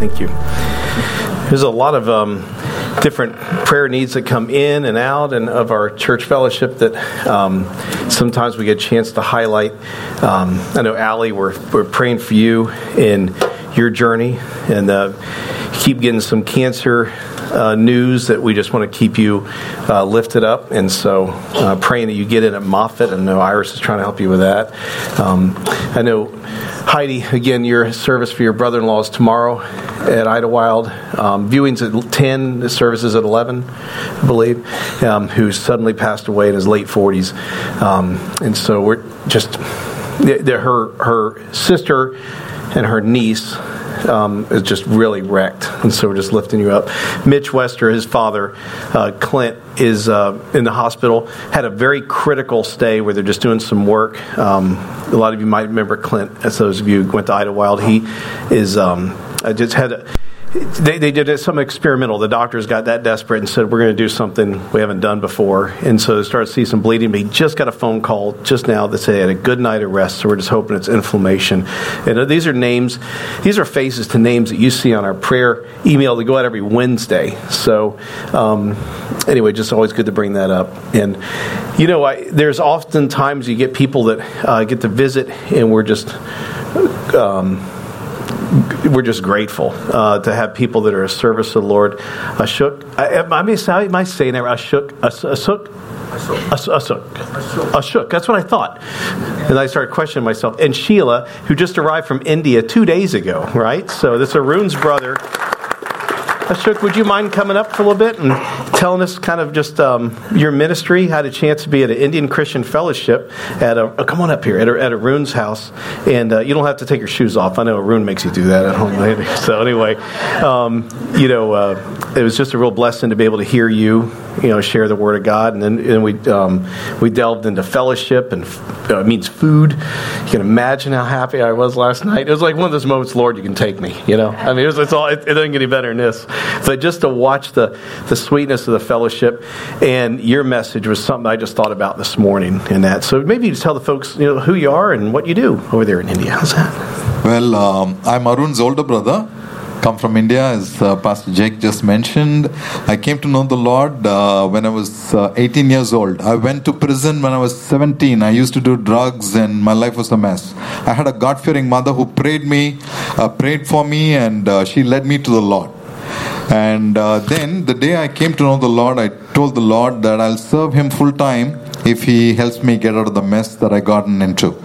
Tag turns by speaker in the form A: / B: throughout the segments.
A: Thank you. There's a lot of um, different prayer needs that come in and out and of our church fellowship that um, sometimes we get a chance to highlight. Um, I know, Allie, we're, we're praying for you in your journey and uh, keep getting some cancer uh, news that we just want to keep you uh, lifted up. And so, uh, praying that you get in at Moffitt. I know Iris is trying to help you with that. Um, I know Heidi, again, your service for your brother in law is tomorrow at Idlewild. Um, viewings at 10, the services at 11, I believe, um, who suddenly passed away in his late 40s. Um, and so, we're just, her, her sister and her niece um, is just really wrecked, and so we're just lifting you up. Mitch Wester, his father, uh, Clint, is uh, in the hospital. Had a very critical stay where they're just doing some work. Um, a lot of you might remember Clint, as those of you who went to Idlewild. He is um, I just had. A, they, they did some experimental. The doctors got that desperate and said, We're going to do something we haven't done before. And so they started to see some bleeding. But he just got a phone call just now that said he had a good night of rest. So we're just hoping it's inflammation. And uh, these are names, these are faces to names that you see on our prayer email that go out every Wednesday. So, um, anyway, just always good to bring that up. And, you know, I, there's oftentimes you get people that uh, get to visit and we're just. Um, we're just grateful uh, to have people that are a service to the Lord. Ashuk, I, I say, am I saying that? Ashuk, Ashuk, Ashuk, Ashuk. That's what I thought, and I started questioning myself. And Sheila, who just arrived from India two days ago, right? So this is Arun's brother. Ashok, would you mind coming up for a little bit and telling us kind of just um, your ministry? Had a chance to be at an Indian Christian fellowship at a, oh, come on up here, at, a, at house. And uh, you don't have to take your shoes off. I know a Arun makes you do that at home. So, anyway, um, you know, uh, it was just a real blessing to be able to hear you, you know, share the Word of God. And then and we, um, we delved into fellowship and uh, it means food. You can imagine how happy I was last night. It was like one of those moments, Lord, you can take me, you know? I mean, it was, it's all, it, it doesn't get any better than this. But just to watch the, the sweetness of the fellowship and your message was something I just thought about this morning in that. So maybe you tell the folks you know, who you are and what you do over there in India. How's that?
B: Well, um, I'm Arun's older brother come from India, as uh, Pastor Jake just mentioned. I came to know the Lord uh, when I was uh, 18 years old. I went to prison when I was 17. I used to do drugs, and my life was a mess. I had a God fearing mother who prayed me, uh, prayed for me, and uh, she led me to the Lord. And uh, then the day I came to know the Lord, I told the Lord that I'll serve Him full time if He helps me get out of the mess that I gotten into.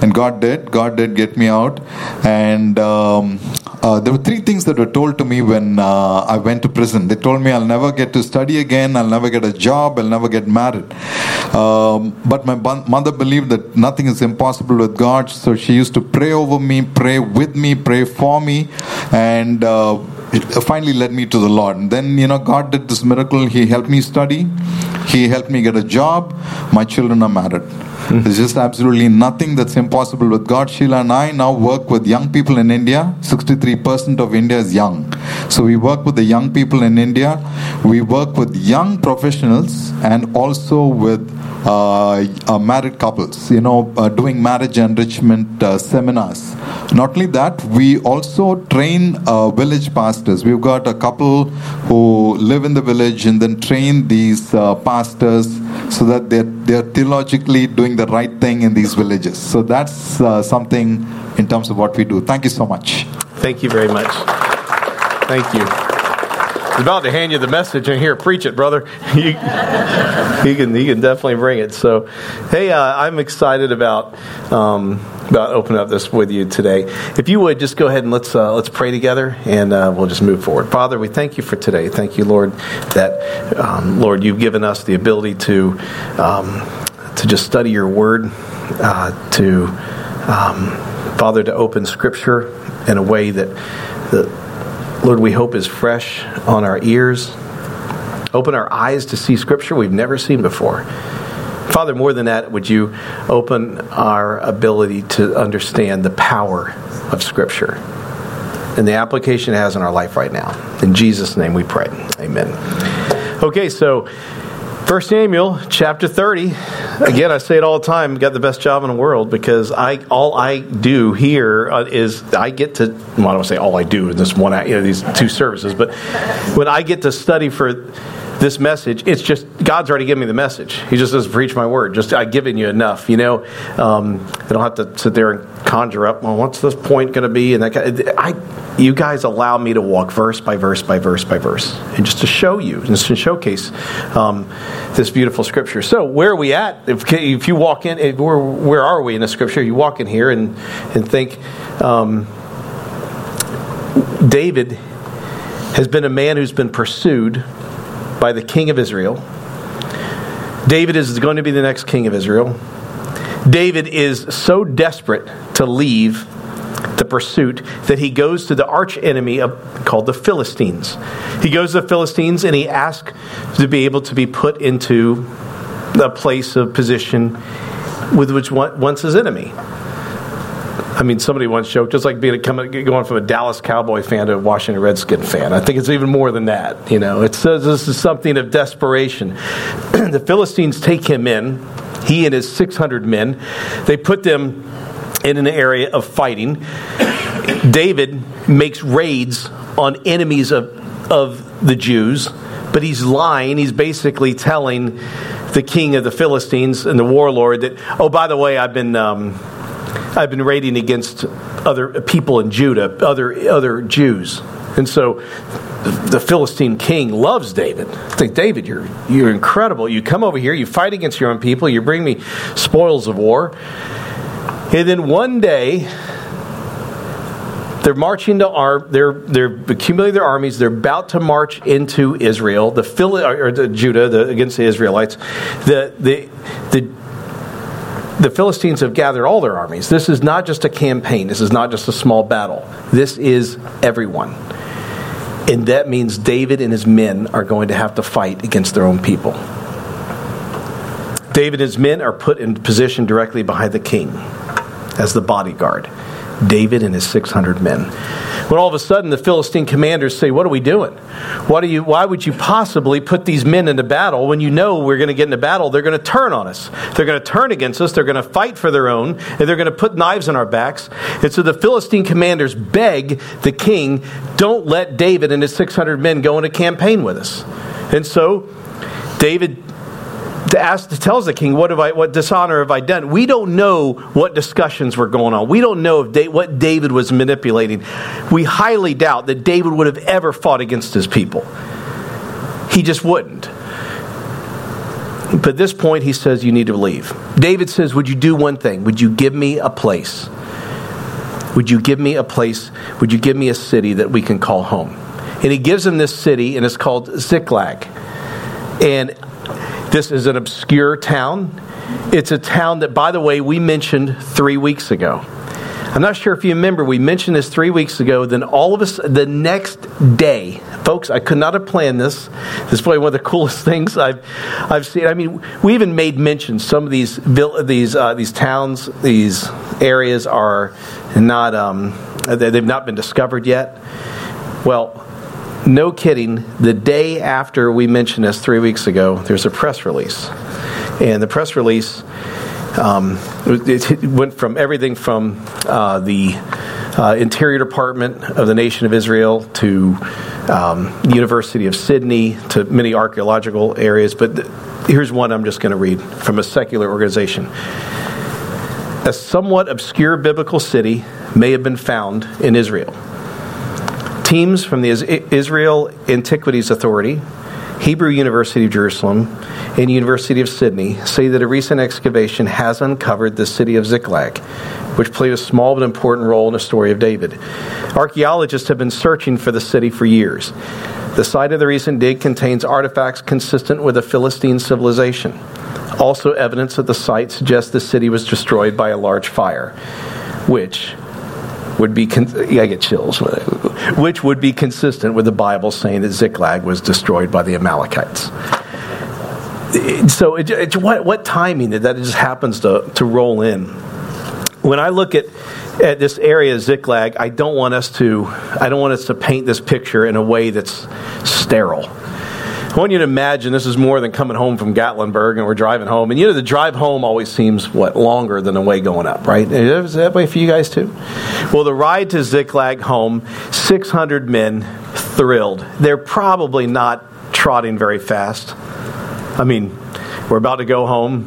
B: And God did. God did get me out. And um, uh, there were three things that were told to me when uh, I went to prison. They told me I'll never get to study again, I'll never get a job, I'll never get married. Um, but my mother believed that nothing is impossible with God, so she used to pray over me, pray with me, pray for me, and uh, finally led me to the Lord. And then, you know, God did this miracle. He helped me study, He helped me get a job. My children are married. Mm-hmm. There's just absolutely nothing that's impossible with God. Sheila and I now work with young people in India. 63% of India is young. So we work with the young people in India. We work with young professionals and also with uh, uh, married couples, you know, uh, doing marriage enrichment uh, seminars. Not only that, we also train uh, village pastors. We've got a couple who live in the village and then train these uh, pastors so that they're, they're theologically doing the right thing in these villages. So that's something in terms of what we do. Thank you so much.
A: Thank you very much. Thank you. He's about to hand you the message and here, preach it, brother. he, he, can, he can definitely bring it. So, hey, uh, I'm excited about um, about opening up this with you today. If you would just go ahead and let's uh, let's pray together, and uh, we'll just move forward. Father, we thank you for today. Thank you, Lord, that um, Lord you've given us the ability to um, to just study your Word, uh, to um, Father to open Scripture in a way that that Lord, we hope is fresh on our ears. Open our eyes to see scripture we've never seen before. Father, more than that, would you open our ability to understand the power of scripture and the application it has in our life right now? In Jesus' name we pray. Amen. Okay, so 1 Samuel chapter 30. Again, I say it all the time, got the best job in the world because I all I do here uh, I get to well, I don't say all I do in this one you know these two services, but when I get to study for this message, it's just God's already given me the message. He just says, "Preach my word." Just I've given you enough. You know, um, I don't have to sit there and conjure up. Well, what's this point going to be? And that kind of, I, you guys allow me to walk verse by verse by verse by verse, and just to show you, and just to showcase um, this beautiful scripture. So, where are we at? If, if you walk in, if where, where are we in the scripture? You walk in here and and think. Um, David has been a man who's been pursued by the king of Israel. David is going to be the next king of Israel. David is so desperate to leave the pursuit that he goes to the arch enemy of, called the Philistines. He goes to the Philistines and he asks to be able to be put into a place of position with which once his enemy. I mean, somebody once joked, just like being a, coming, going from a Dallas Cowboy fan to a Washington Redskin fan. I think it's even more than that. You know, it says this is something of desperation. the Philistines take him in, he and his 600 men. They put them in an area of fighting. David makes raids on enemies of, of the Jews, but he's lying. He's basically telling the king of the Philistines and the warlord that, oh, by the way, I've been. Um, I've been raiding against other people in Judah, other other Jews, and so the Philistine king loves David. I think David, you're you're incredible. You come over here, you fight against your own people, you bring me spoils of war, and then one day they're marching to arm. They're they're accumulating their armies. They're about to march into Israel, the Phil or the Judah the, against the Israelites. The the the the Philistines have gathered all their armies. This is not just a campaign, this is not just a small battle. This is everyone. And that means David and his men are going to have to fight against their own people. David and his men are put in position directly behind the king as the bodyguard. David and his 600 men. When all of a sudden the Philistine commanders say, What are we doing? You, why would you possibly put these men into battle when you know we're going to get into battle? They're going to turn on us. They're going to turn against us. They're going to fight for their own, and they're going to put knives on our backs. And so the Philistine commanders beg the king, Don't let David and his 600 men go a campaign with us. And so David to ask tells the king, "What have I? What dishonor have I done?" We don't know what discussions were going on. We don't know if what David was manipulating. We highly doubt that David would have ever fought against his people. He just wouldn't. But at this point, he says, "You need to leave." David says, "Would you do one thing? Would you give me a place? Would you give me a place? Would you give me a city that we can call home?" And he gives him this city, and it's called Ziklag. And this is an obscure town. It's a town that, by the way, we mentioned three weeks ago. I'm not sure if you remember, we mentioned this three weeks ago. Then all of us, the next day, folks, I could not have planned this. This is probably one of the coolest things I've, I've seen. I mean, we even made mention some of these these uh, these towns, these areas are not um, they've not been discovered yet. Well, no kidding, the day after we mentioned this three weeks ago, there's a press release. And the press release um, it went from everything from uh, the uh, Interior Department of the Nation of Israel to um, University of Sydney to many archaeological areas. But th- here's one I'm just going to read from a secular organization. A somewhat obscure biblical city may have been found in Israel. Teams from the Israel Antiquities Authority, Hebrew University of Jerusalem, and University of Sydney say that a recent excavation has uncovered the city of Ziklag, which played a small but important role in the story of David. Archaeologists have been searching for the city for years. The site of the recent dig contains artifacts consistent with a Philistine civilization. Also, evidence at the site suggests the city was destroyed by a large fire, which would be con- yeah, I get chills, which would be consistent with the Bible saying that Ziklag was destroyed by the Amalekites. So, it, it, what, what timing that that just happens to, to roll in? When I look at at this area Ziklag, I don't want us to I don't want us to paint this picture in a way that's sterile. I want you to imagine this is more than coming home from Gatlinburg and we're driving home. And you know, the drive home always seems, what, longer than the way going up, right? Is that way for you guys too? Well, the ride to Ziklag home, 600 men thrilled. They're probably not trotting very fast. I mean, we're about to go home.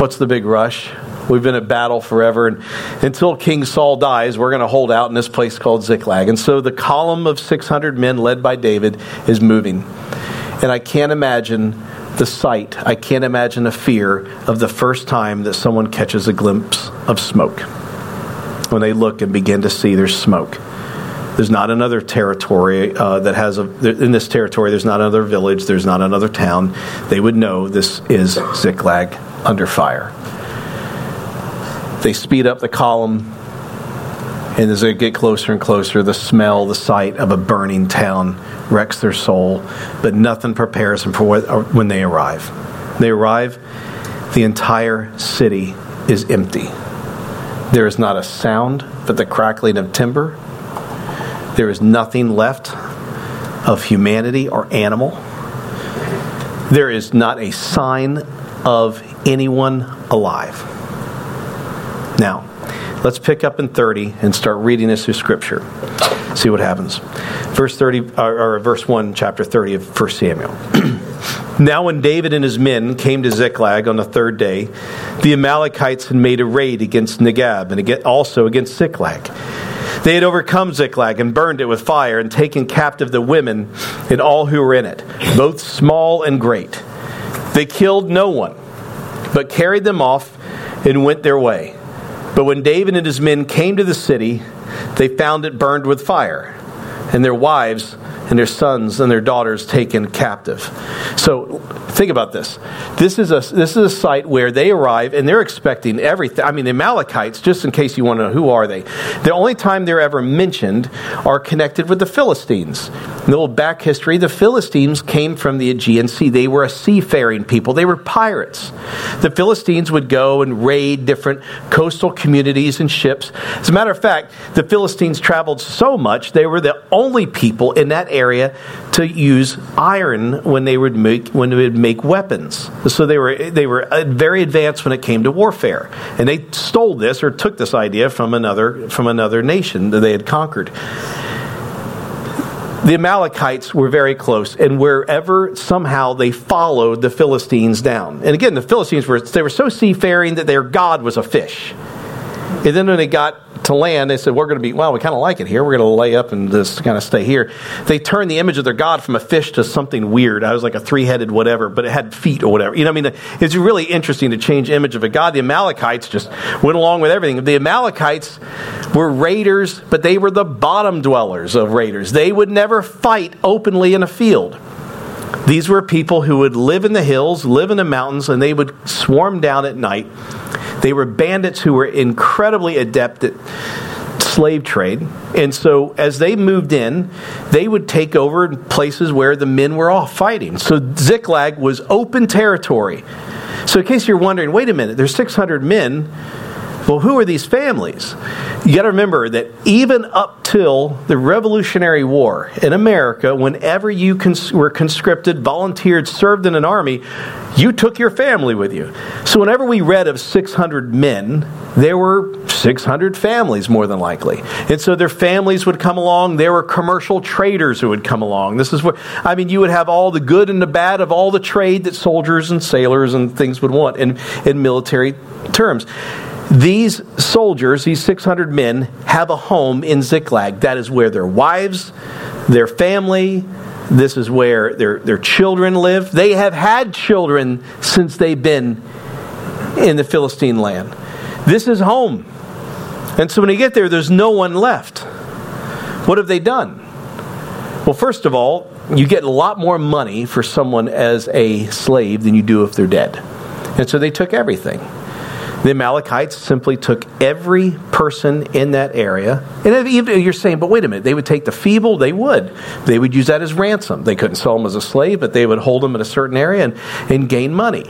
A: What's the big rush? We've been at battle forever. And until King Saul dies, we're going to hold out in this place called Ziklag. And so the column of 600 men led by David is moving. And I can't imagine the sight, I can't imagine the fear of the first time that someone catches a glimpse of smoke. When they look and begin to see there's smoke. There's not another territory uh, that has a, in this territory, there's not another village, there's not another town. They would know this is Ziklag under fire. They speed up the column, and as they get closer and closer, the smell, the sight of a burning town wrecks their soul, but nothing prepares them for what, uh, when they arrive. They arrive, the entire city is empty. There is not a sound but the crackling of timber. There is nothing left of humanity or animal. There is not a sign of anyone alive. Now, let's pick up in 30 and start reading this through Scripture. See what happens. Verse 30, or, or verse 1, chapter 30 of 1 Samuel. now, when David and his men came to Ziklag on the third day, the Amalekites had made a raid against Negeb and also against Ziklag. They had overcome Ziklag and burned it with fire and taken captive the women and all who were in it, both small and great. They killed no one, but carried them off and went their way. But when David and his men came to the city, they found it burned with fire, and their wives and their sons and their daughters taken captive. So think about this. This is a this is a site where they arrive and they're expecting everything. I mean, the Amalekites. Just in case you want to know who are they, the only time they're ever mentioned are connected with the Philistines. In the little back history, the Philistines came from the Aegean Sea. They were a seafaring people. They were pirates. The Philistines would go and raid different coastal communities and ships. As a matter of fact, the Philistines traveled so much they were the only people in that area to use iron when they would make when they would make weapons. So they were they were uh, very advanced when it came to warfare, and they stole this or took this idea from another from another nation that they had conquered. The Amalekites were very close, and wherever somehow they followed the Philistines down. And again, the Philistines were they were so seafaring that their god was a fish. And then when they got to land, they said, We're going to be, well, we kind of like it here. We're going to lay up and just kind of stay here. They turned the image of their God from a fish to something weird. I was like a three headed whatever, but it had feet or whatever. You know, I mean, it's really interesting to change image of a God. The Amalekites just went along with everything. The Amalekites were raiders, but they were the bottom dwellers of raiders. They would never fight openly in a field. These were people who would live in the hills, live in the mountains, and they would swarm down at night they were bandits who were incredibly adept at slave trade. And so as they moved in, they would take over places where the men were all fighting. So Ziklag was open territory. So in case you're wondering, wait a minute, there's 600 men. Well, who are these families? You got to remember that even up till the Revolutionary War in America, whenever you cons- were conscripted, volunteered, served in an army, you took your family with you. So whenever we read of 600 men, there were 600 families more than likely. And so their families would come along. There were commercial traders who would come along. This is what, I mean, you would have all the good and the bad of all the trade that soldiers and sailors and things would want in, in military terms. These soldiers, these 600 men, have a home in Ziklag. That is where their wives, their family, this is where their, their children live. They have had children since they've been in the Philistine land. This is home. And so when they get there, there's no one left. What have they done? Well, first of all, you get a lot more money for someone as a slave than you do if they're dead. And so they took everything. The Amalekites simply took every person in that area. And you're saying, but wait a minute, they would take the feeble? They would. They would use that as ransom. They couldn't sell them as a slave, but they would hold them in a certain area and, and gain money.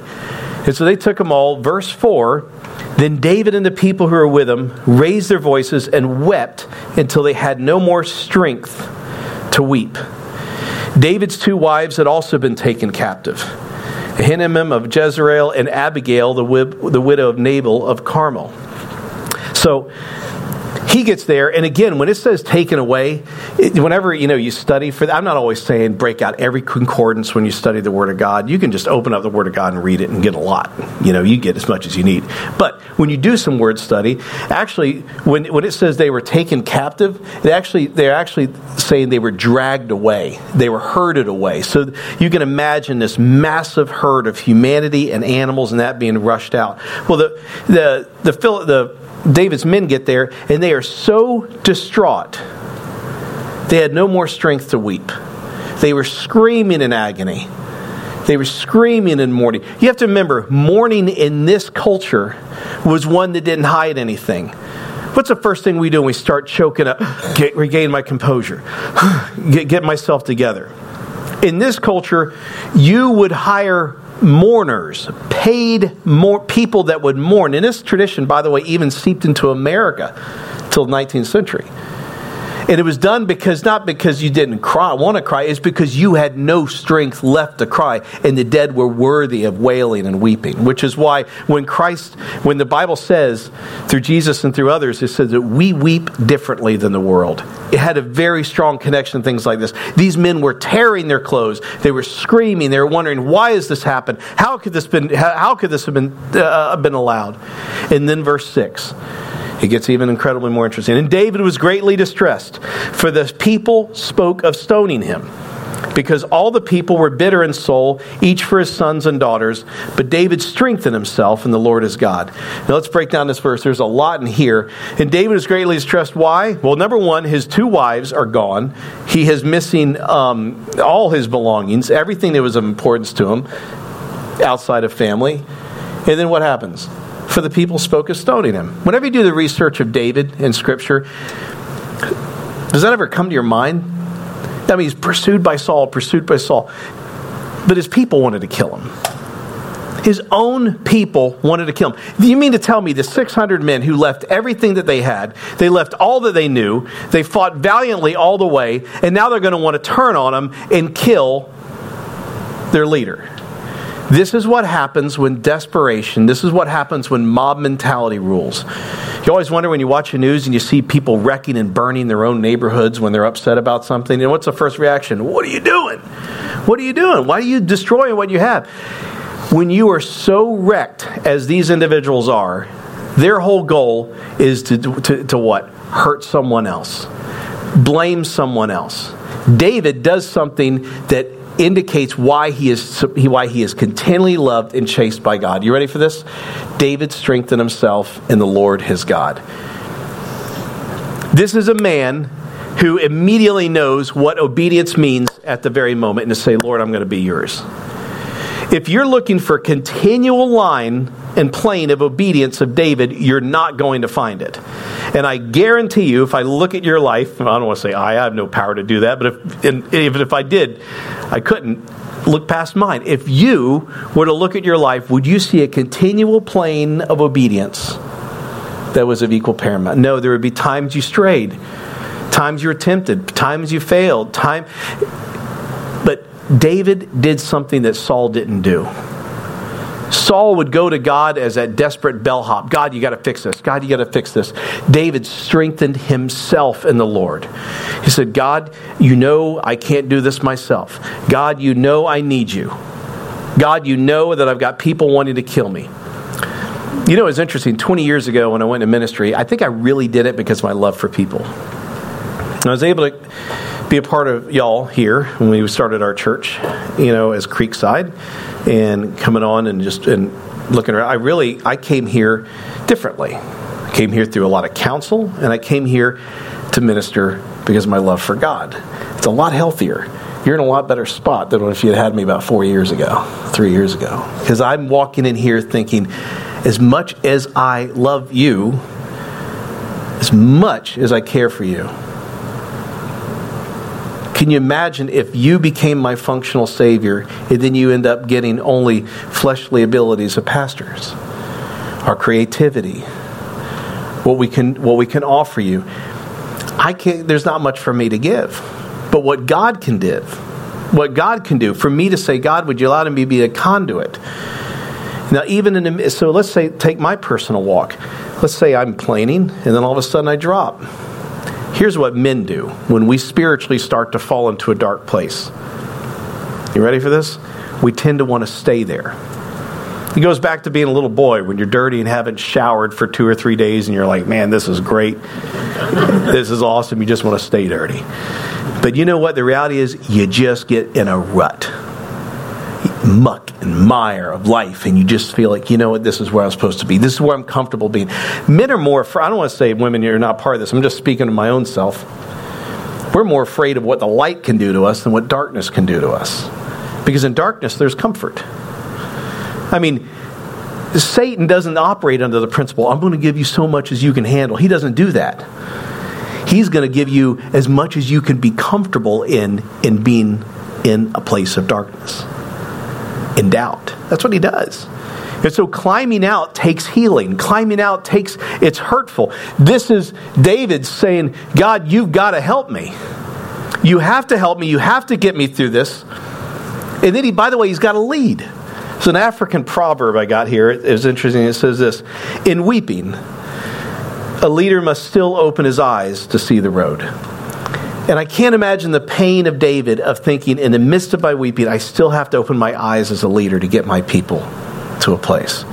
A: And so they took them all. Verse 4 Then David and the people who were with him raised their voices and wept until they had no more strength to weep. David's two wives had also been taken captive Ahinoam of Jezreel and Abigail, the, the widow of Nabal of Carmel. So he gets there, and again, when it says taken away, whenever you know you study for, that, I'm not always saying break out every concordance when you study the Word of God. You can just open up the Word of God and read it and get a lot. You know, you get as much as you need. But when you do some word study, actually, when when it says they were taken captive, they actually they're actually saying they were dragged away, they were herded away. So you can imagine this massive herd of humanity and animals and that being rushed out. Well, the the the the David's men get there, and they are so distraught, they had no more strength to weep. They were screaming in agony. They were screaming in mourning. You have to remember, mourning in this culture was one that didn't hide anything. What's the first thing we do when we start choking up? Get, regain my composure, get, get myself together. In this culture, you would hire mourners, paid more people that would mourn. And this tradition, by the way, even seeped into America till the 19th century. And it was done because not because you didn't cry, want to cry, it's because you had no strength left to cry, and the dead were worthy of wailing and weeping. Which is why when Christ, when the Bible says through Jesus and through others, it says that we weep differently than the world. It had a very strong connection, things like this. These men were tearing their clothes, they were screaming, they were wondering, why has this happened? How could this been how could this have been uh, been allowed? And then verse six. It gets even incredibly more interesting. And David was greatly distressed, for the people spoke of stoning him, because all the people were bitter in soul, each for his sons and daughters. But David strengthened himself in the Lord his God. Now let's break down this verse. There's a lot in here. And David is greatly distressed. Why? Well, number one, his two wives are gone. He is missing um, all his belongings, everything that was of importance to him outside of family. And then what happens? For the people spoke of stoning him. Whenever you do the research of David in Scripture, does that ever come to your mind? I mean, he's pursued by Saul, pursued by Saul. But his people wanted to kill him. His own people wanted to kill him. Do You mean to tell me the 600 men who left everything that they had, they left all that they knew, they fought valiantly all the way, and now they're going to want to turn on him and kill their leader? This is what happens when desperation, this is what happens when mob mentality rules. You always wonder when you watch the news and you see people wrecking and burning their own neighborhoods when they're upset about something. And what's the first reaction? What are you doing? What are you doing? Why are you destroying what you have? When you are so wrecked as these individuals are, their whole goal is to, to, to what? Hurt someone else, blame someone else. David does something that indicates why he is why he is continually loved and chased by God. You ready for this? David strengthened himself in the Lord his God. This is a man who immediately knows what obedience means at the very moment and to say, Lord, I'm going to be yours. If you're looking for continual line and of obedience of David, you're not going to find it. And I guarantee you, if I look at your life, I don't want to say I, I have no power to do that, but if, and even if I did, I couldn't look past mine. If you were to look at your life, would you see a continual plane of obedience that was of equal paramount? No, there would be times you strayed, times you were tempted, times you failed, time. But David did something that Saul didn't do. Saul would go to God as that desperate bellhop. God, you got to fix this. God, you got to fix this. David strengthened himself in the Lord. He said, God, you know I can't do this myself. God, you know I need you. God, you know that I've got people wanting to kill me. You know, it's interesting. 20 years ago when I went to ministry, I think I really did it because of my love for people. I was able to be a part of y'all here when we started our church, you know, as Creekside and coming on and just and looking around. I really I came here differently. I came here through a lot of counsel, and I came here to minister because of my love for God. It's a lot healthier. You're in a lot better spot than if you had had me about four years ago, three years ago. Because I'm walking in here thinking, as much as I love you, as much as I care for you, can you imagine if you became my functional Savior and then you end up getting only fleshly abilities of pastors? Our creativity, what we can, what we can offer you. I can't, there's not much for me to give. But what God can give, what God can do. For me to say, God, would you allow me to be a conduit? Now, even in the, so let's say, take my personal walk. Let's say I'm planing, and then all of a sudden I drop. Here's what men do when we spiritually start to fall into a dark place. You ready for this? We tend to want to stay there. It goes back to being a little boy when you're dirty and haven't showered for two or three days and you're like, man, this is great. this is awesome. You just want to stay dirty. But you know what? The reality is, you just get in a rut muck and mire of life, and you just feel like, you know what, this is where I'm supposed to be. This is where I'm comfortable being. Men are more, I don't want to say women, you're not part of this. I'm just speaking to my own self. We're more afraid of what the light can do to us than what darkness can do to us. Because in darkness, there's comfort. I mean, Satan doesn't operate under the principle, I'm going to give you so much as you can handle. He doesn't do that. He's going to give you as much as you can be comfortable in in being in a place of darkness in doubt. That's what he does. And so climbing out takes healing. Climbing out takes, it's hurtful. This is David saying, God, you've got to help me. You have to help me. You have to get me through this. And then he, by the way, he's got a lead. It's an African proverb I got here. It was interesting. It says this In weeping, a leader must still open his eyes to see the road. And I can't imagine the pain of David of thinking, in the midst of my weeping, I still have to open my eyes as a leader to get my people to a place.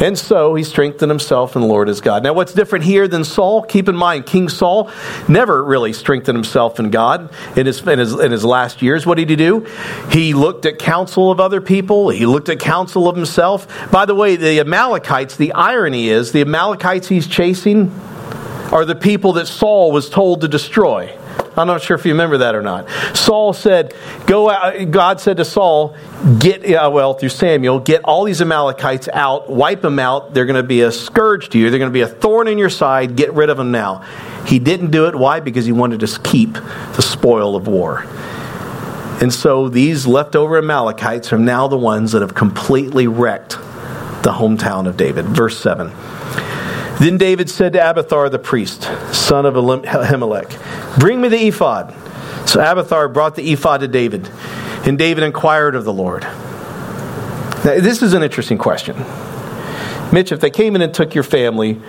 A: And so he strengthened himself in the Lord as God. Now, what's different here than Saul? Keep in mind, King Saul never really strengthened himself in God in his, in his, in his last years. What did he do? He looked at counsel of other people, he looked at counsel of himself. By the way, the Amalekites, the irony is, the Amalekites he's chasing are the people that Saul was told to destroy. I'm not sure if you remember that or not. Saul said, "Go out." God said to Saul, "Get well through Samuel, get all these Amalekites out, wipe them out. They're going to be a scourge to you. They're going to be a thorn in your side. Get rid of them now." He didn't do it. Why? Because he wanted to keep the spoil of war. And so these leftover Amalekites are now the ones that have completely wrecked the hometown of David. Verse 7. Then David said to Abiathar the priest, son of Ahimelech, Bring me the ephod. So Abiathar brought the ephod to David, and David inquired of the Lord. Now, this is an interesting question. Mitch, if they came in and took your family,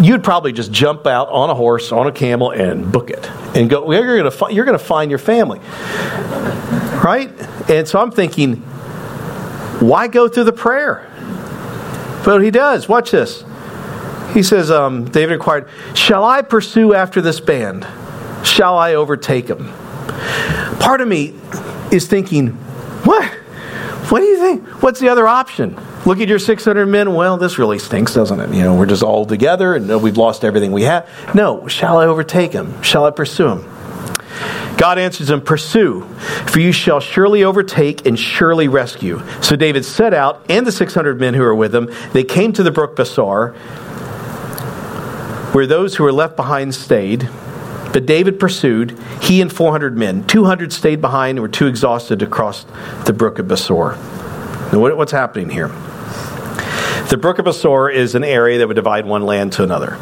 A: you'd probably just jump out on a horse, on a camel, and book it. And go, well, you're going to you're going to find your family. Right? And so I'm thinking, why go through the prayer? But he does. Watch this. He says, um, David inquired, Shall I pursue after this band? Shall I overtake them? Part of me is thinking, What? What do you think? What's the other option? Look at your 600 men. Well, this really stinks, doesn't it? You know, we're just all together and we've lost everything we have. No, shall I overtake him? Shall I pursue him? God answers him, Pursue, for you shall surely overtake and surely rescue. So David set out, and the 600 men who were with him. They came to the brook Besor where those who were left behind stayed. But David pursued, he and 400 men. 200 stayed behind and were too exhausted to cross the brook of Besor. Now, what's happening here? The brook of Besor is an area that would divide one land to another.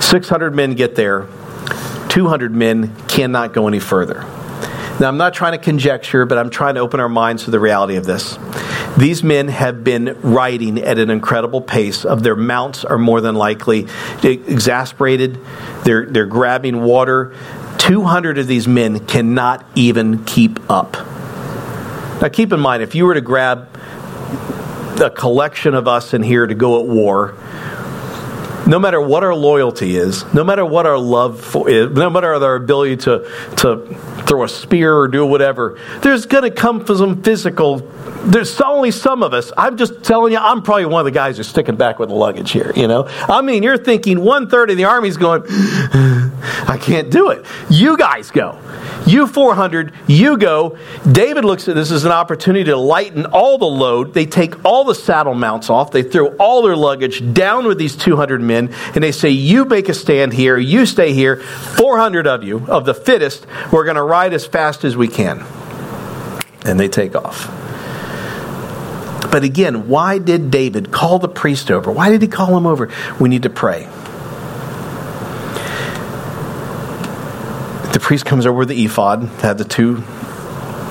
A: 600 men get there, 200 men cannot go any further. Now, I'm not trying to conjecture, but I'm trying to open our minds to the reality of this. These men have been riding at an incredible pace. Of their mounts are more than likely exasperated. They're, they're grabbing water. 200 of these men cannot even keep up. Now, keep in mind, if you were to grab a collection of us in here to go at war, no matter what our loyalty is, no matter what our love for no matter our ability to, to throw a spear or do whatever, there's going to come for some physical. There's only some of us. I'm just telling you, I'm probably one of the guys who's sticking back with the luggage here. You know, I mean, you're thinking one third of the army's going, can't do it. You guys go. You 400, you go. David looks at this as an opportunity to lighten all the load. They take all the saddle mounts off. They throw all their luggage down with these 200 men, and they say, You make a stand here. You stay here. 400 of you, of the fittest, we're going to ride as fast as we can. And they take off. But again, why did David call the priest over? Why did he call him over? We need to pray. Priest comes over with the ephod, had the two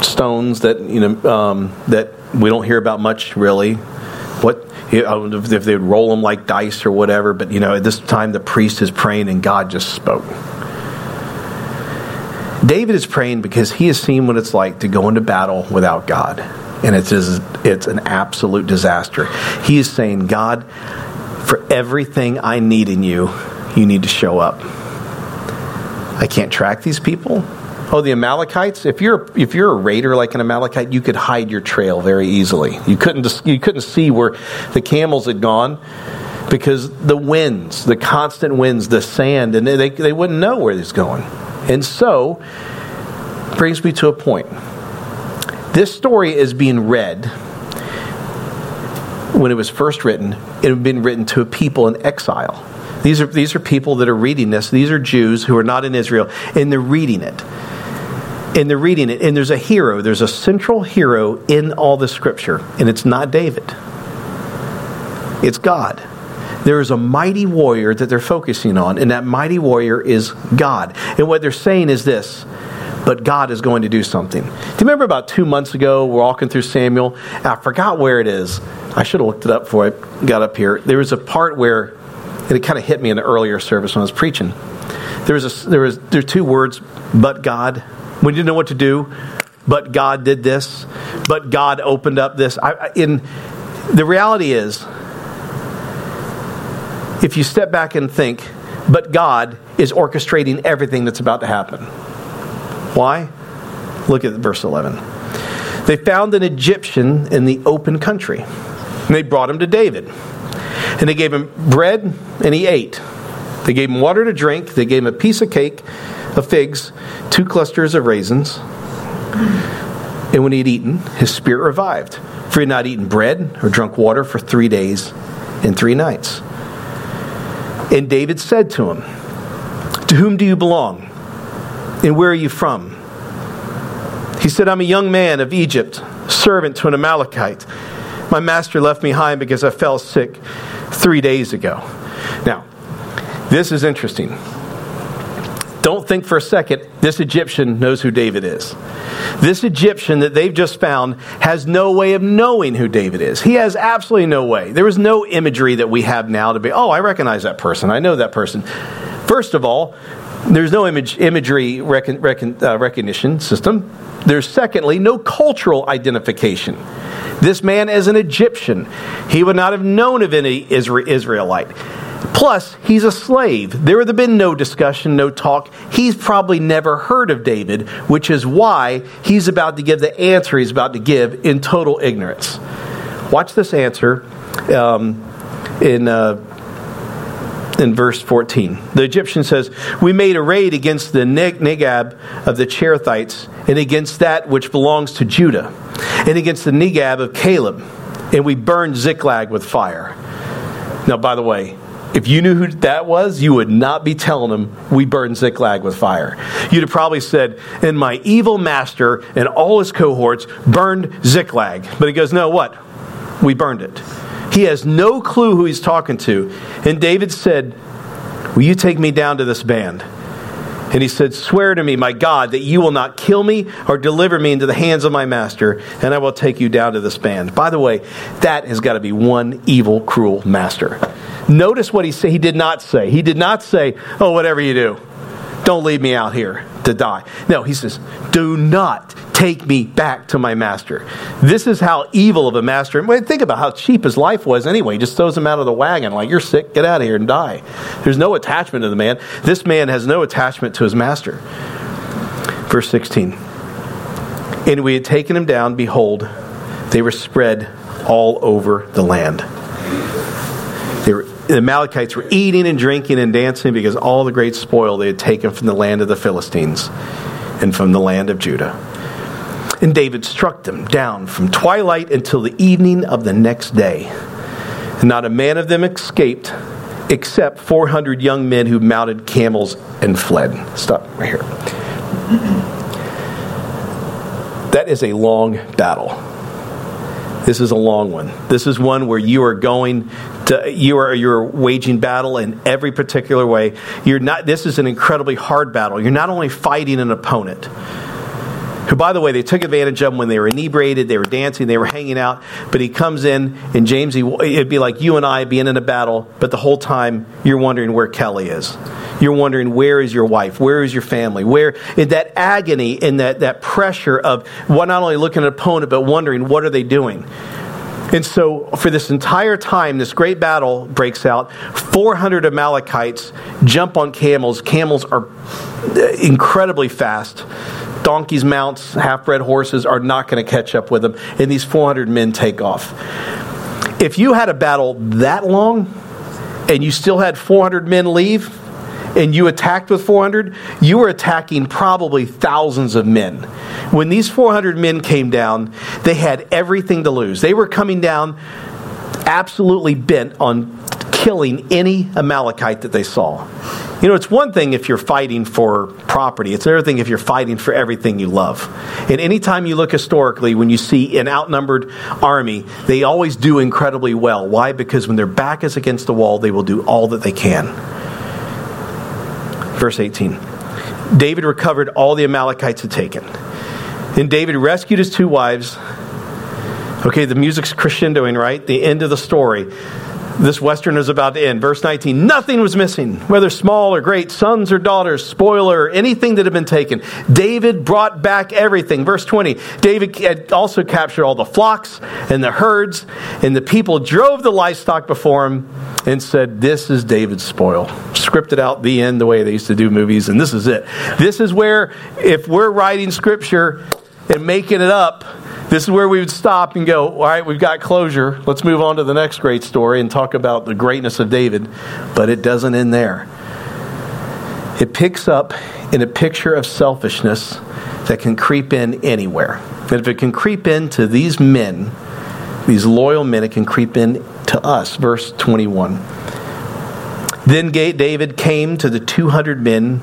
A: stones that you know um, that we don't hear about much really. What if they'd roll them like dice or whatever? But you know, at this time the priest is praying and God just spoke. David is praying because he has seen what it's like to go into battle without God, and it's it's an absolute disaster. He is saying, God, for everything I need in you, you need to show up. I can't track these people. Oh, the Amalekites. If you're if you're a raider like an Amalekite, you could hide your trail very easily. You couldn't you couldn't see where the camels had gone because the winds, the constant winds, the sand, and they they wouldn't know where it's going. And so brings me to a point. This story is being read when it was first written. It had been written to a people in exile. These are, these are people that are reading this. These are Jews who are not in Israel, and they're reading it. And they're reading it. And there's a hero, there's a central hero in all the scripture, and it's not David, it's God. There is a mighty warrior that they're focusing on, and that mighty warrior is God. And what they're saying is this but God is going to do something. Do you remember about two months ago, we're walking through Samuel? I forgot where it is. I should have looked it up before I got up here. There was a part where and it kind of hit me in the earlier service when I was preaching. There was a, there was there two words, but God. We didn't know what to do, but God did this. But God opened up this. I, in the reality is, if you step back and think, but God is orchestrating everything that's about to happen. Why? Look at verse 11. They found an Egyptian in the open country, and they brought him to David. And they gave him bread, and he ate. They gave him water to drink. They gave him a piece of cake, of figs, two clusters of raisins. And when he had eaten, his spirit revived, for he had not eaten bread or drunk water for three days and three nights. And David said to him, To whom do you belong? And where are you from? He said, I'm a young man of Egypt, servant to an Amalekite. My master left me behind because I fell sick three days ago. Now, this is interesting. Don't think for a second this Egyptian knows who David is. This Egyptian that they've just found has no way of knowing who David is. He has absolutely no way. There is no imagery that we have now to be, oh, I recognize that person. I know that person. First of all, there's no image, imagery recon, recon, uh, recognition system. There's secondly no cultural identification. This man is an Egyptian. He would not have known of any Israelite. Plus, he's a slave. There would have been no discussion, no talk. He's probably never heard of David, which is why he's about to give the answer he's about to give in total ignorance. Watch this answer um, in. Uh, in verse 14. The Egyptian says, We made a raid against the Negeb of the Cherethites and against that which belongs to Judah and against the Negeb of Caleb, and we burned Ziklag with fire. Now, by the way, if you knew who that was, you would not be telling them, we burned Ziklag with fire. You'd have probably said, and my evil master and all his cohorts burned Ziklag. But he goes, no, what? We burned it. He has no clue who he's talking to. And David said, Will you take me down to this band? And he said, Swear to me, my God, that you will not kill me or deliver me into the hands of my master, and I will take you down to this band. By the way, that has got to be one evil, cruel master. Notice what he said. He did not say. He did not say, Oh, whatever you do, don't leave me out here to die. No, he says, Do not take me back to my master. This is how evil of a master. Think about how cheap his life was anyway. He just throws him out of the wagon, like, You're sick, get out of here and die. There's no attachment to the man. This man has no attachment to his master. Verse 16. And we had taken him down, behold, they were spread all over the land. The Amalekites were eating and drinking and dancing because all the great spoil they had taken from the land of the Philistines and from the land of Judah. And David struck them down from twilight until the evening of the next day. And not a man of them escaped except 400 young men who mounted camels and fled. Stop right here. That is a long battle. This is a long one. This is one where you are going to, you are you're waging battle in every particular way. You're not. This is an incredibly hard battle. You're not only fighting an opponent who, by the way, they took advantage of him when they were inebriated, they were dancing, they were hanging out. But he comes in, and James, he, it'd be like you and I being in a battle, but the whole time you're wondering where Kelly is. You're wondering where is your wife, where is your family, where in that agony and that, that pressure of not only looking at an opponent, but wondering what are they doing. And so, for this entire time, this great battle breaks out. 400 Amalekites jump on camels. Camels are uh, incredibly fast. Donkeys, mounts, half bred horses are not going to catch up with them. And these 400 men take off. If you had a battle that long and you still had 400 men leave, and you attacked with 400, you were attacking probably thousands of men. When these 400 men came down, they had everything to lose. They were coming down absolutely bent on killing any Amalekite that they saw. You know, it's one thing if you're fighting for property, it's another thing if you're fighting for everything you love. And anytime you look historically, when you see an outnumbered army, they always do incredibly well. Why? Because when their back is against the wall, they will do all that they can. Verse 18 David recovered all the Amalekites had taken. And David rescued his two wives. Okay, the music's crescendoing, right? The end of the story. This Western is about to end. Verse 19 Nothing was missing, whether small or great, sons or daughters, spoiler, anything that had been taken. David brought back everything. Verse 20 David had also captured all the flocks and the herds, and the people drove the livestock before him and said, This is David's spoil. Scripted out the end the way they used to do movies, and this is it. This is where, if we're writing scripture and making it up, this is where we would stop and go, all right, we've got closure. Let's move on to the next great story and talk about the greatness of David. But it doesn't end there. It picks up in a picture of selfishness that can creep in anywhere. And if it can creep into these men, these loyal men, it can creep in to us. Verse 21. Then David came to the 200 men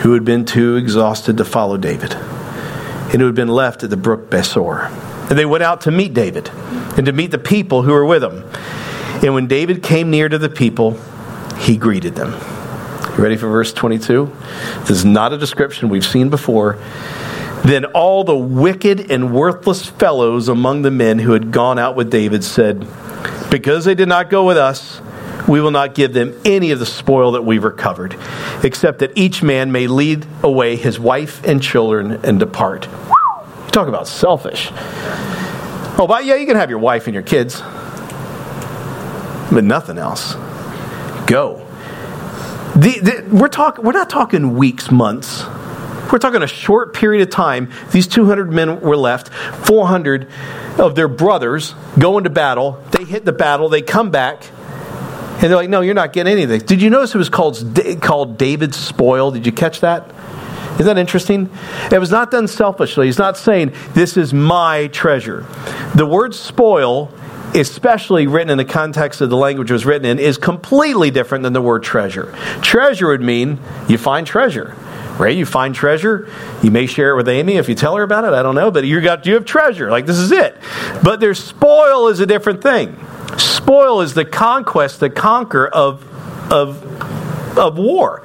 A: who had been too exhausted to follow David and who had been left at the brook Besor. And they went out to meet David and to meet the people who were with him. And when David came near to the people, he greeted them. You ready for verse 22? This is not a description we've seen before. Then all the wicked and worthless fellows among the men who had gone out with David said, Because they did not go with us, we will not give them any of the spoil that we've recovered, except that each man may lead away his wife and children and depart. Talk about selfish. Oh, but yeah, you can have your wife and your kids, but nothing else. Go. The, the, we're, talk, we're not talking weeks, months. We're talking a short period of time. These 200 men were left. 400 of their brothers go into battle. They hit the battle. They come back. And they're like, no, you're not getting anything. Did you notice it was called, called David's spoil? Did you catch that? Isn't that interesting? It was not done selfishly. He's not saying, this is my treasure. The word spoil, especially written in the context of the language it was written in, is completely different than the word treasure. Treasure would mean you find treasure. Right? You find treasure. You may share it with Amy if you tell her about it. I don't know, but you got you have treasure. Like this is it. But their spoil is a different thing. Spoil is the conquest, the conquer of, of, of war.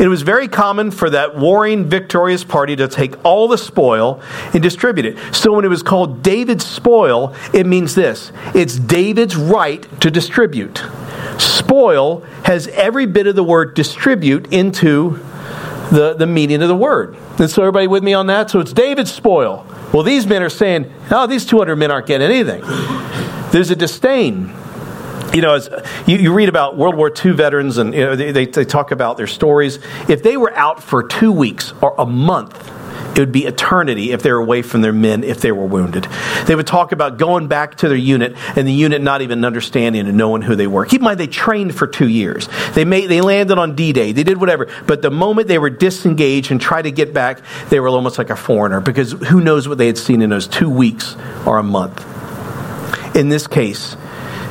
A: It was very common for that warring, victorious party to take all the spoil and distribute it. So when it was called David's spoil, it means this it's David's right to distribute. Spoil has every bit of the word distribute into the, the meaning of the word. And so, everybody with me on that? So, it's David's spoil. Well, these men are saying, oh, these 200 men aren't getting anything. There's a disdain. You know, as you, you read about World War II veterans and you know, they, they, they talk about their stories. If they were out for two weeks or a month, it would be eternity if they were away from their men if they were wounded. They would talk about going back to their unit and the unit not even understanding and knowing who they were. Keep in mind, they trained for two years. They, made, they landed on D Day, they did whatever. But the moment they were disengaged and tried to get back, they were almost like a foreigner because who knows what they had seen in those two weeks or a month. In this case,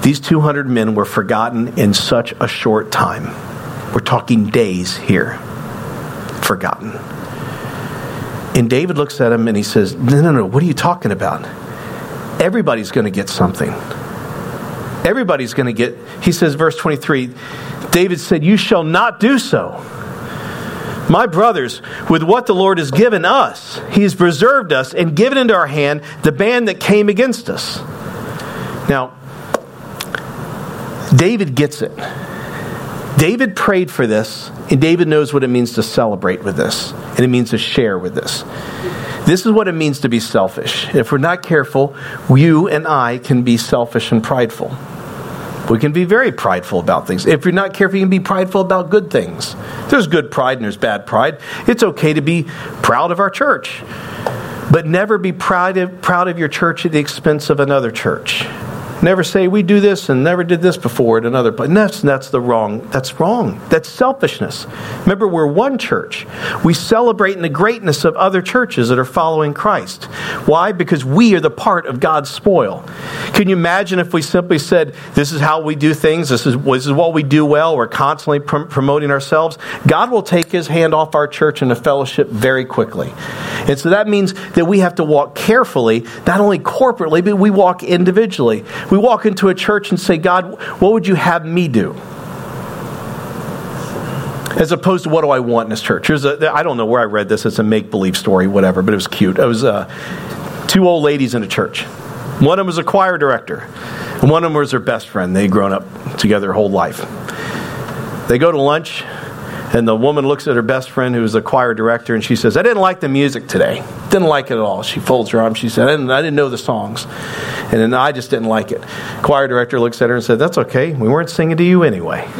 A: these 200 men were forgotten in such a short time. We're talking days here. Forgotten. And David looks at him and he says, No, no, no, what are you talking about? Everybody's going to get something. Everybody's going to get, he says, verse 23, David said, You shall not do so. My brothers, with what the Lord has given us, He has preserved us and given into our hand the band that came against us. Now, David gets it. David prayed for this, and David knows what it means to celebrate with this, and it means to share with this. This is what it means to be selfish. If we're not careful, you and I can be selfish and prideful. We can be very prideful about things. If you're not careful, you can be prideful about good things. There's good pride and there's bad pride. It's okay to be proud of our church, but never be proud of, proud of your church at the expense of another church. Never say we do this and never did this before at another place. That's that's the wrong. That's wrong. That's selfishness. Remember, we're one church. We celebrate in the greatness of other churches that are following Christ. Why? Because we are the part of God's spoil. Can you imagine if we simply said, "This is how we do things. This is this is what we do well. We're constantly pr- promoting ourselves." God will take His hand off our church and the fellowship very quickly. And so that means that we have to walk carefully, not only corporately, but we walk individually. We walk into a church and say, God, what would you have me do? As opposed to what do I want in this church? Here's a, I don't know where I read this. It's a make believe story, whatever, but it was cute. It was uh, two old ladies in a church. One of them was a choir director, and one of them was her best friend. They'd grown up together their whole life. They go to lunch, and the woman looks at her best friend, who's a choir director, and she says, I didn't like the music today. Didn't like it at all. She folds her arms. She said, I didn't, I didn't know the songs. And then I just didn't like it. Choir director looks at her and said, That's okay. We weren't singing to you anyway. and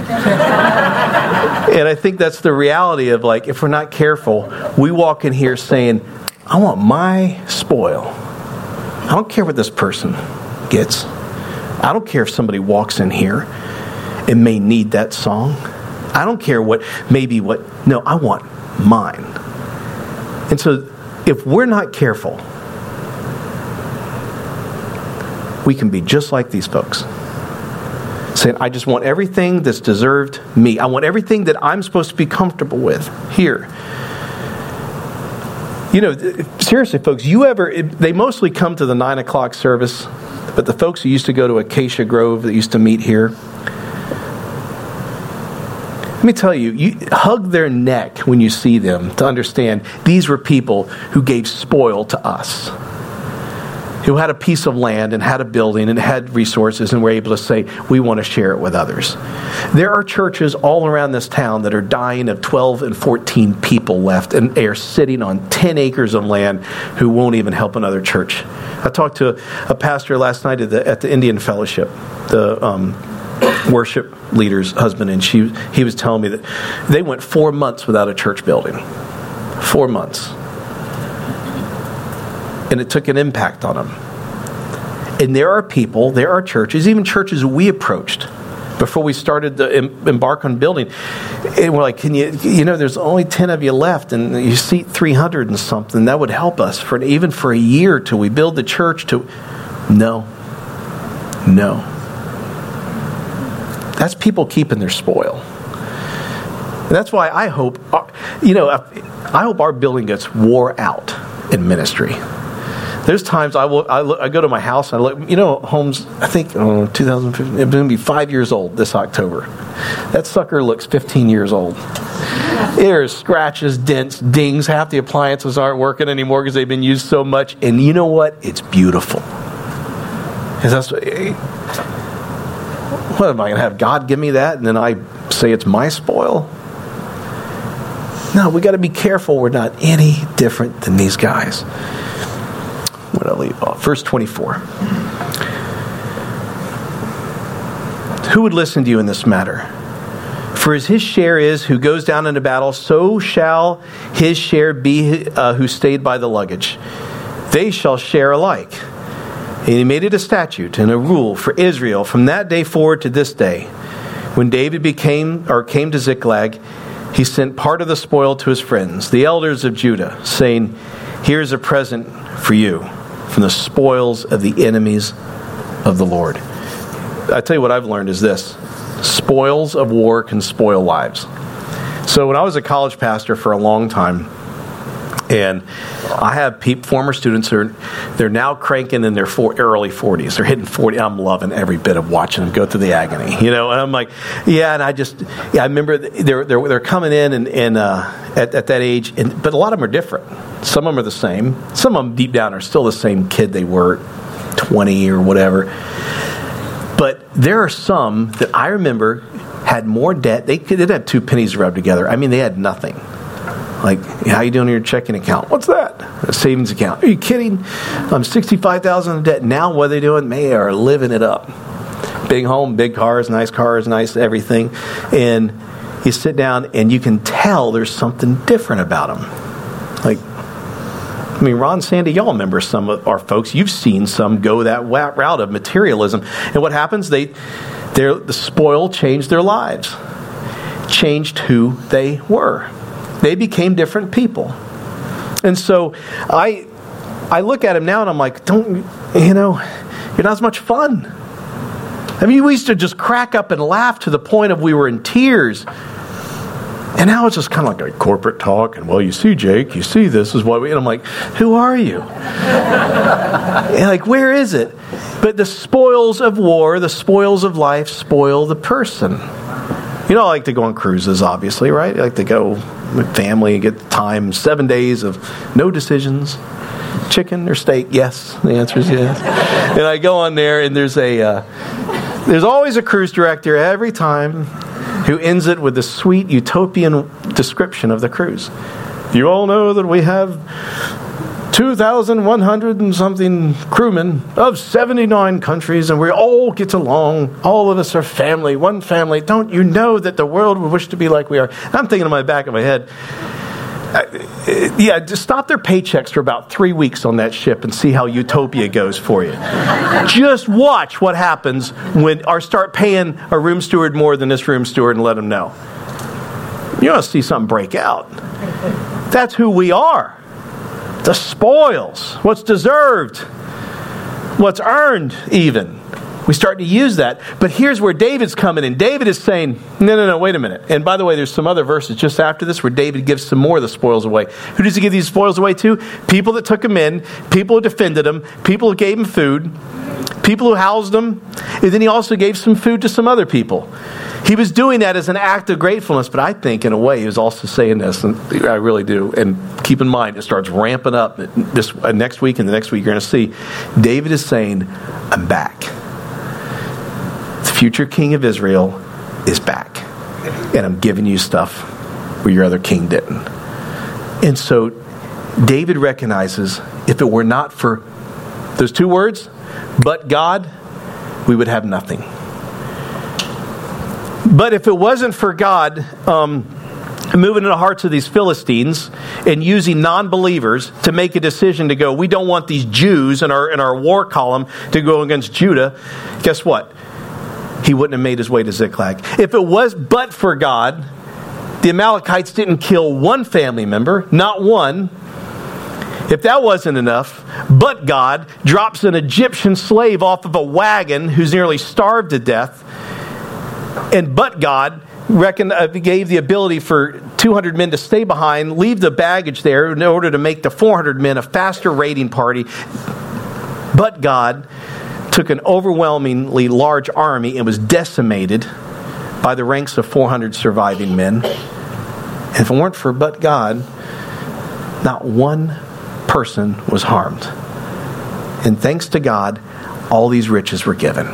A: I think that's the reality of like, if we're not careful, we walk in here saying, I want my spoil. I don't care what this person gets. I don't care if somebody walks in here and may need that song. I don't care what, maybe what, no, I want mine. And so if we're not careful, we can be just like these folks. Saying, I just want everything that's deserved me. I want everything that I'm supposed to be comfortable with here. You know, seriously, folks, you ever, they mostly come to the nine o'clock service, but the folks who used to go to Acacia Grove that used to meet here, me tell you, you hug their neck when you see them to understand these were people who gave spoil to us, who had a piece of land and had a building and had resources and were able to say, we want to share it with others. There are churches all around this town that are dying of 12 and 14 people left and they are sitting on 10 acres of land who won't even help another church. I talked to a pastor last night at the, at the Indian Fellowship, the um, worship leader's husband, and she he was telling me that they went four months without a church building. Four months. And it took an impact on them. And there are people, there are churches, even churches we approached before we started to embark on building. And we're like, can you, you know, there's only 10 of you left and you seat 300 and something. That would help us for even for a year till we build the church to, no, no. That's people keeping their spoil. that's why I hope, uh, you know, I hope our building gets wore out in ministry. There's times I will I, look, I go to my house and I look, you know, homes. I think oh, 2015. It's going to be five years old this October. That sucker looks 15 years old. There's scratches, dents, dings. Half the appliances aren't working anymore because they've been used so much. And you know what? It's beautiful. That's what, what am I going to have God give me that and then I say it's my spoil? No, we got to be careful. We're not any different than these guys. What I leave off? Verse 24. Who would listen to you in this matter? For as his share is who goes down into battle, so shall his share be uh, who stayed by the luggage. They shall share alike. And he made it a statute and a rule for Israel from that day forward to this day. When David became or came to Ziklag, he sent part of the spoil to his friends, the elders of Judah, saying, Here's a present for you from the spoils of the enemies of the Lord. I tell you what I've learned is this spoils of war can spoil lives. So when I was a college pastor for a long time, And I have former students who are they're now cranking in their four, early 40s. They're hitting 40. I'm loving every bit of watching them go through the agony, you know. And I'm like, yeah. And I just, yeah, I remember they're they're, they're coming in and, and uh, at, at that age, and, but a lot of them are different. Some of them are the same. Some of them deep down are still the same kid they were 20 or whatever. But there are some that I remember had more debt. They didn't have two pennies rubbed together. I mean, they had nothing. Like, how you doing on your checking account? What's that? A savings account. Are you kidding? Um, I'm 65000 in debt. Now what are they doing? They are living it up. Big home, big cars, nice cars, nice everything. And you sit down and you can tell there's something different about them. Like, I mean, Ron Sandy, y'all remember some of our folks. You've seen some go that route of materialism. And what happens? They, the spoil changed their lives, changed who they were. They became different people. And so I, I look at him now and I'm like, don't, you know, you're not as much fun. I mean, we used to just crack up and laugh to the point of we were in tears. And now it's just kind of like a corporate talk. And well, you see, Jake, you see, this is what we. And I'm like, who are you? like, where is it? But the spoils of war, the spoils of life, spoil the person. You know, I like to go on cruises, obviously, right? I like to go with family get time, seven days of no decisions. Chicken or steak? Yes. The answer is yes. and I go on there, and there's a uh, there's always a cruise director every time who ends it with a sweet utopian description of the cruise. You all know that we have 2,100 and something crewmen of 79 countries, and we all get along. All of us are family, one family. Don't you know that the world would wish to be like we are? I'm thinking in my back of my head, uh, yeah, just stop their paychecks for about three weeks on that ship and see how utopia goes for you. just watch what happens when, or start paying a room steward more than this room steward and let them know. You're going to see something break out. That's who we are the spoils, what's deserved, what's earned, even. We start to use that. But here's where David's coming in. David is saying, no, no, no, wait a minute. And by the way, there's some other verses just after this where David gives some more of the spoils away. Who does he give these spoils away to? People that took him in, people who defended him, people who gave him food, people who housed him. And then he also gave some food to some other people. He was doing that as an act of gratefulness, but I think in a way he was also saying this, and I really do. And keep in mind, it starts ramping up this uh, next week and the next week. You're going to see David is saying, "I'm back. Future king of Israel is back, and I'm giving you stuff where your other king didn't." And so David recognizes if it were not for those two words, but God, we would have nothing. But if it wasn't for God um, moving in the hearts of these Philistines and using non believers to make a decision to go, we don't want these Jews in our, in our war column to go against Judah, guess what? He wouldn't have made his way to Ziklag. If it was but for God, the Amalekites didn't kill one family member, not one. If that wasn't enough, but God drops an Egyptian slave off of a wagon who's nearly starved to death and but God reckon, uh, gave the ability for 200 men to stay behind, leave the baggage there in order to make the 400 men a faster raiding party. But God took an overwhelmingly large army and was decimated by the ranks of 400 surviving men. And if it weren't for but God, not one person was harmed. And thanks to God, all these riches were given.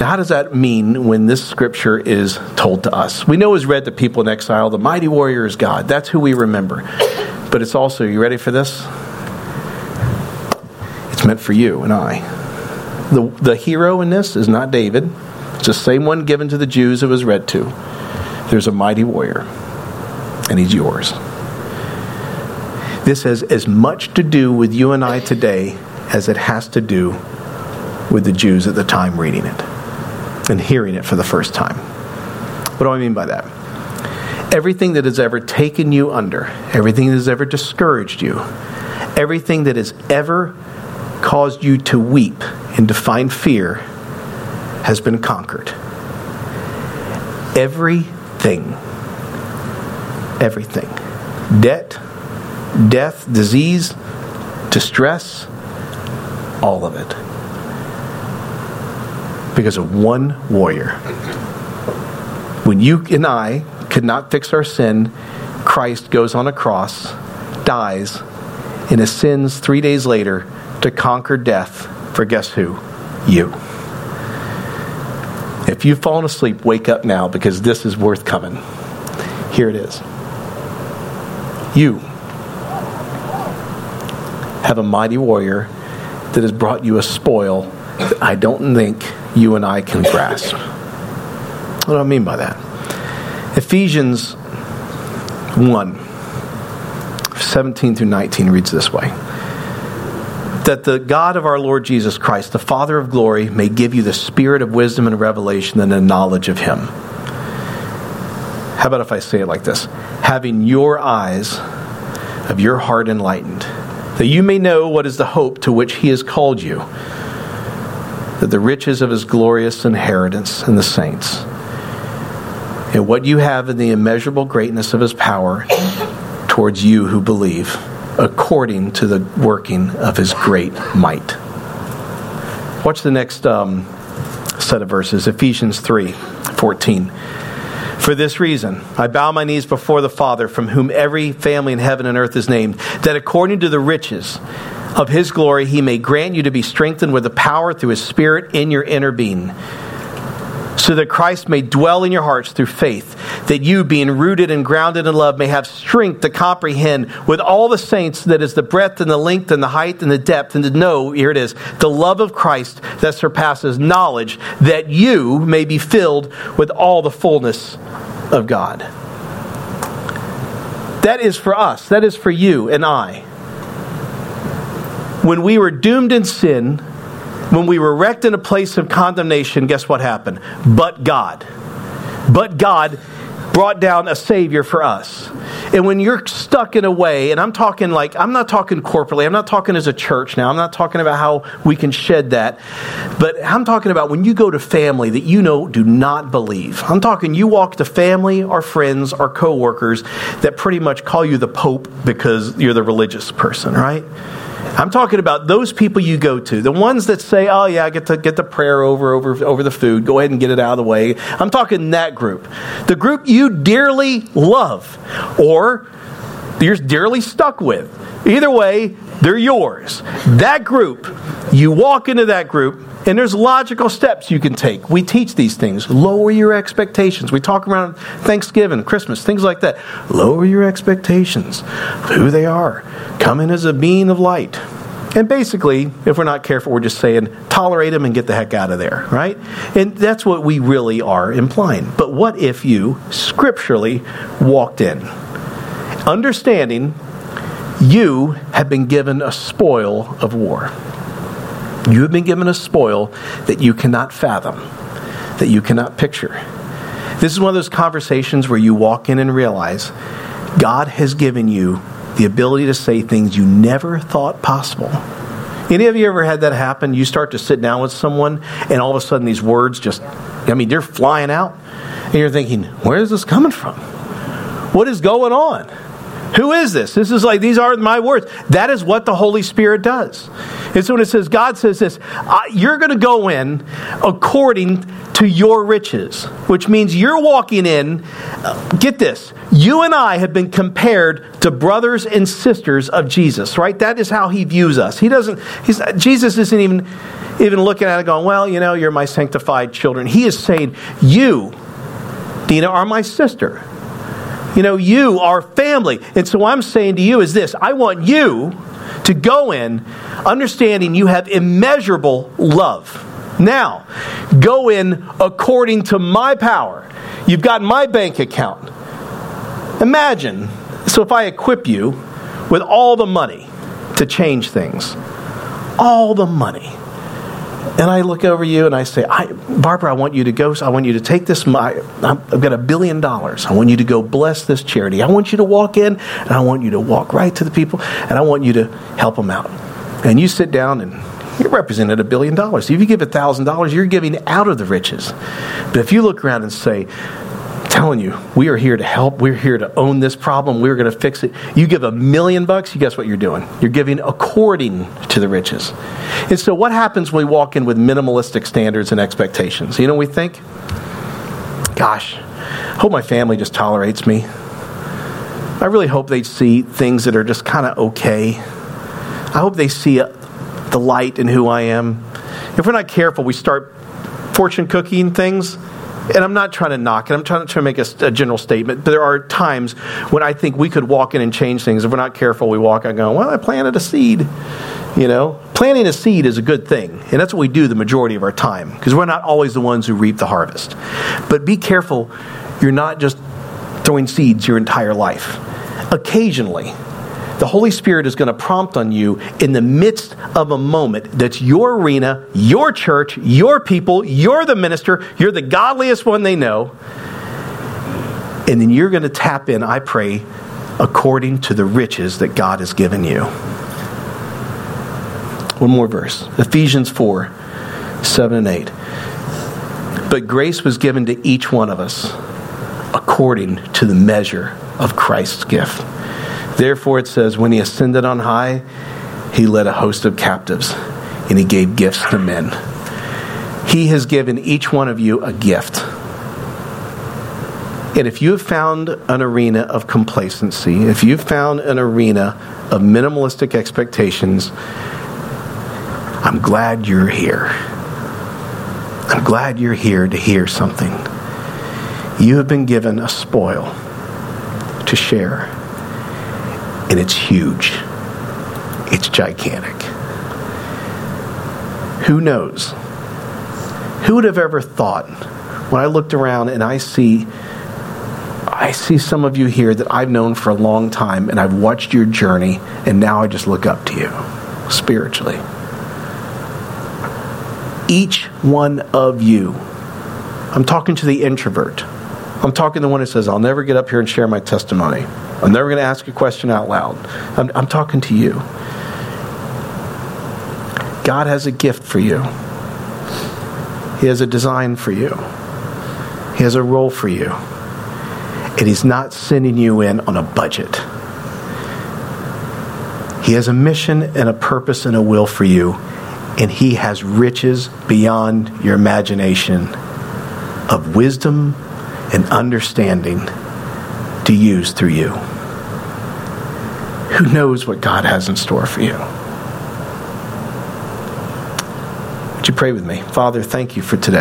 A: Now, how does that mean when this scripture is told to us? We know it's read to people in exile. The mighty warrior is God. That's who we remember. But it's also, you ready for this? Meant for you and I. The, the hero in this is not David, it's the same one given to the Jews it was read to. There's a mighty warrior, and he's yours. This has as much to do with you and I today as it has to do with the Jews at the time reading it and hearing it for the first time. What do I mean by that? Everything that has ever taken you under, everything that has ever discouraged you, everything that has ever caused you to weep and to find fear has been conquered. Everything, everything debt, death, disease, distress, all of it. Because of one warrior. When you and I could not fix our sin, Christ goes on a cross, dies, and ascends three days later to conquer death for guess who? You. If you've fallen asleep, wake up now because this is worth coming. Here it is. You have a mighty warrior that has brought you a spoil that I don't think you and I can grasp. What do I mean by that? Ephesians 1 17 through 19 reads this way that the God of our Lord Jesus Christ, the Father of glory, may give you the spirit of wisdom and revelation and the knowledge of Him. How about if I say it like this? Having your eyes of your heart enlightened, that you may know what is the hope to which He has called you, that the riches of His glorious inheritance in the saints, and what you have in the immeasurable greatness of His power towards you who believe according to the working of his great might. Watch the next um, set of verses Ephesians 3 14. For this reason, I bow my knees before the Father, from whom every family in heaven and earth is named, that according to the riches of his glory he may grant you to be strengthened with the power through his Spirit in your inner being so that Christ may dwell in your hearts through faith, that you, being rooted and grounded in love, may have strength to comprehend with all the saints that is the breadth and the length and the height and the depth, and to know, here it is, the love of Christ that surpasses knowledge, that you may be filled with all the fullness of God. That is for us, that is for you and I. When we were doomed in sin, when we were wrecked in a place of condemnation, guess what happened? But God. But God brought down a Savior for us. And when you're stuck in a way, and I'm talking like, I'm not talking corporately, I'm not talking as a church now, I'm not talking about how we can shed that, but I'm talking about when you go to family that you know do not believe. I'm talking you walk to family or friends or coworkers that pretty much call you the Pope because you're the religious person, right? I'm talking about those people you go to, the ones that say, "Oh yeah, I get to get the prayer over over over the food. Go ahead and get it out of the way." I'm talking that group, the group you dearly love, or you're dearly stuck with. Either way, they're yours. That group, you walk into that group, and there's logical steps you can take. We teach these things. Lower your expectations. We talk around Thanksgiving, Christmas, things like that. Lower your expectations who they are. Come in as a being of light. And basically, if we're not careful, we're just saying, tolerate them and get the heck out of there, right? And that's what we really are implying. But what if you scripturally walked in? Understanding you have been given a spoil of war. You have been given a spoil that you cannot fathom, that you cannot picture. This is one of those conversations where you walk in and realize God has given you the ability to say things you never thought possible. Any of you ever had that happen? You start to sit down with someone, and all of a sudden these words just, I mean, they're flying out, and you're thinking, where is this coming from? What is going on? Who is this? This is like, these aren't my words. That is what the Holy Spirit does. So when it says, God says this, you're going to go in according to your riches, which means you're walking in, get this, you and I have been compared to brothers and sisters of Jesus, right? That is how he views us. He doesn't, he's, Jesus isn't even, even looking at it going, well, you know, you're my sanctified children. He is saying, you, Dina, are my sister. You know, you are family. And so I'm saying to you is this I want you to go in understanding you have immeasurable love. Now, go in according to my power. You've got my bank account. Imagine, so if I equip you with all the money to change things, all the money and I look over you and I say, I, Barbara, I want you to go. I want you to take this. My, I've got a billion dollars. I want you to go bless this charity. I want you to walk in and I want you to walk right to the people and I want you to help them out. And you sit down and you're represented a billion dollars. If you give a thousand dollars, you're giving out of the riches. But if you look around and say, telling you, we are here to help. We're here to own this problem. We're going to fix it. You give a million bucks, you guess what you're doing? You're giving according to the riches. And so, what happens when we walk in with minimalistic standards and expectations? You know, we think, gosh, I hope my family just tolerates me. I really hope they see things that are just kind of okay. I hope they see uh, the light in who I am. If we're not careful, we start fortune cooking things and I'm not trying to knock it. I'm trying to make a, a, general statement. But there are times when I think we could walk in and change things. If we're not careful, we walk out going, well, I planted a seed. You know, planting a seed is a good thing. And that's what we do the majority of our time because we're not always the ones who reap the harvest. But be careful. You're not just throwing seeds your entire life. Occasionally, the Holy Spirit is going to prompt on you in the midst of a moment that's your arena, your church, your people, you're the minister, you're the godliest one they know. And then you're going to tap in, I pray, according to the riches that God has given you. One more verse Ephesians 4 7 and 8. But grace was given to each one of us according to the measure of Christ's gift. Therefore, it says, when he ascended on high, he led a host of captives and he gave gifts to men. He has given each one of you a gift. And if you have found an arena of complacency, if you've found an arena of minimalistic expectations, I'm glad you're here. I'm glad you're here to hear something. You have been given a spoil to share and it's huge. It's gigantic. Who knows? Who would have ever thought when I looked around and I see I see some of you here that I've known for a long time and I've watched your journey and now I just look up to you spiritually. Each one of you. I'm talking to the introvert. I'm talking to the one who says, I'll never get up here and share my testimony. I'm never going to ask a question out loud. I'm, I'm talking to you. God has a gift for you. He has a design for you. He has a role for you. And He's not sending you in on a budget. He has a mission and a purpose and a will for you. And He has riches beyond your imagination of wisdom and understanding to use through you. Who knows what God has in store for you? Would you pray with me? Father, thank you for today.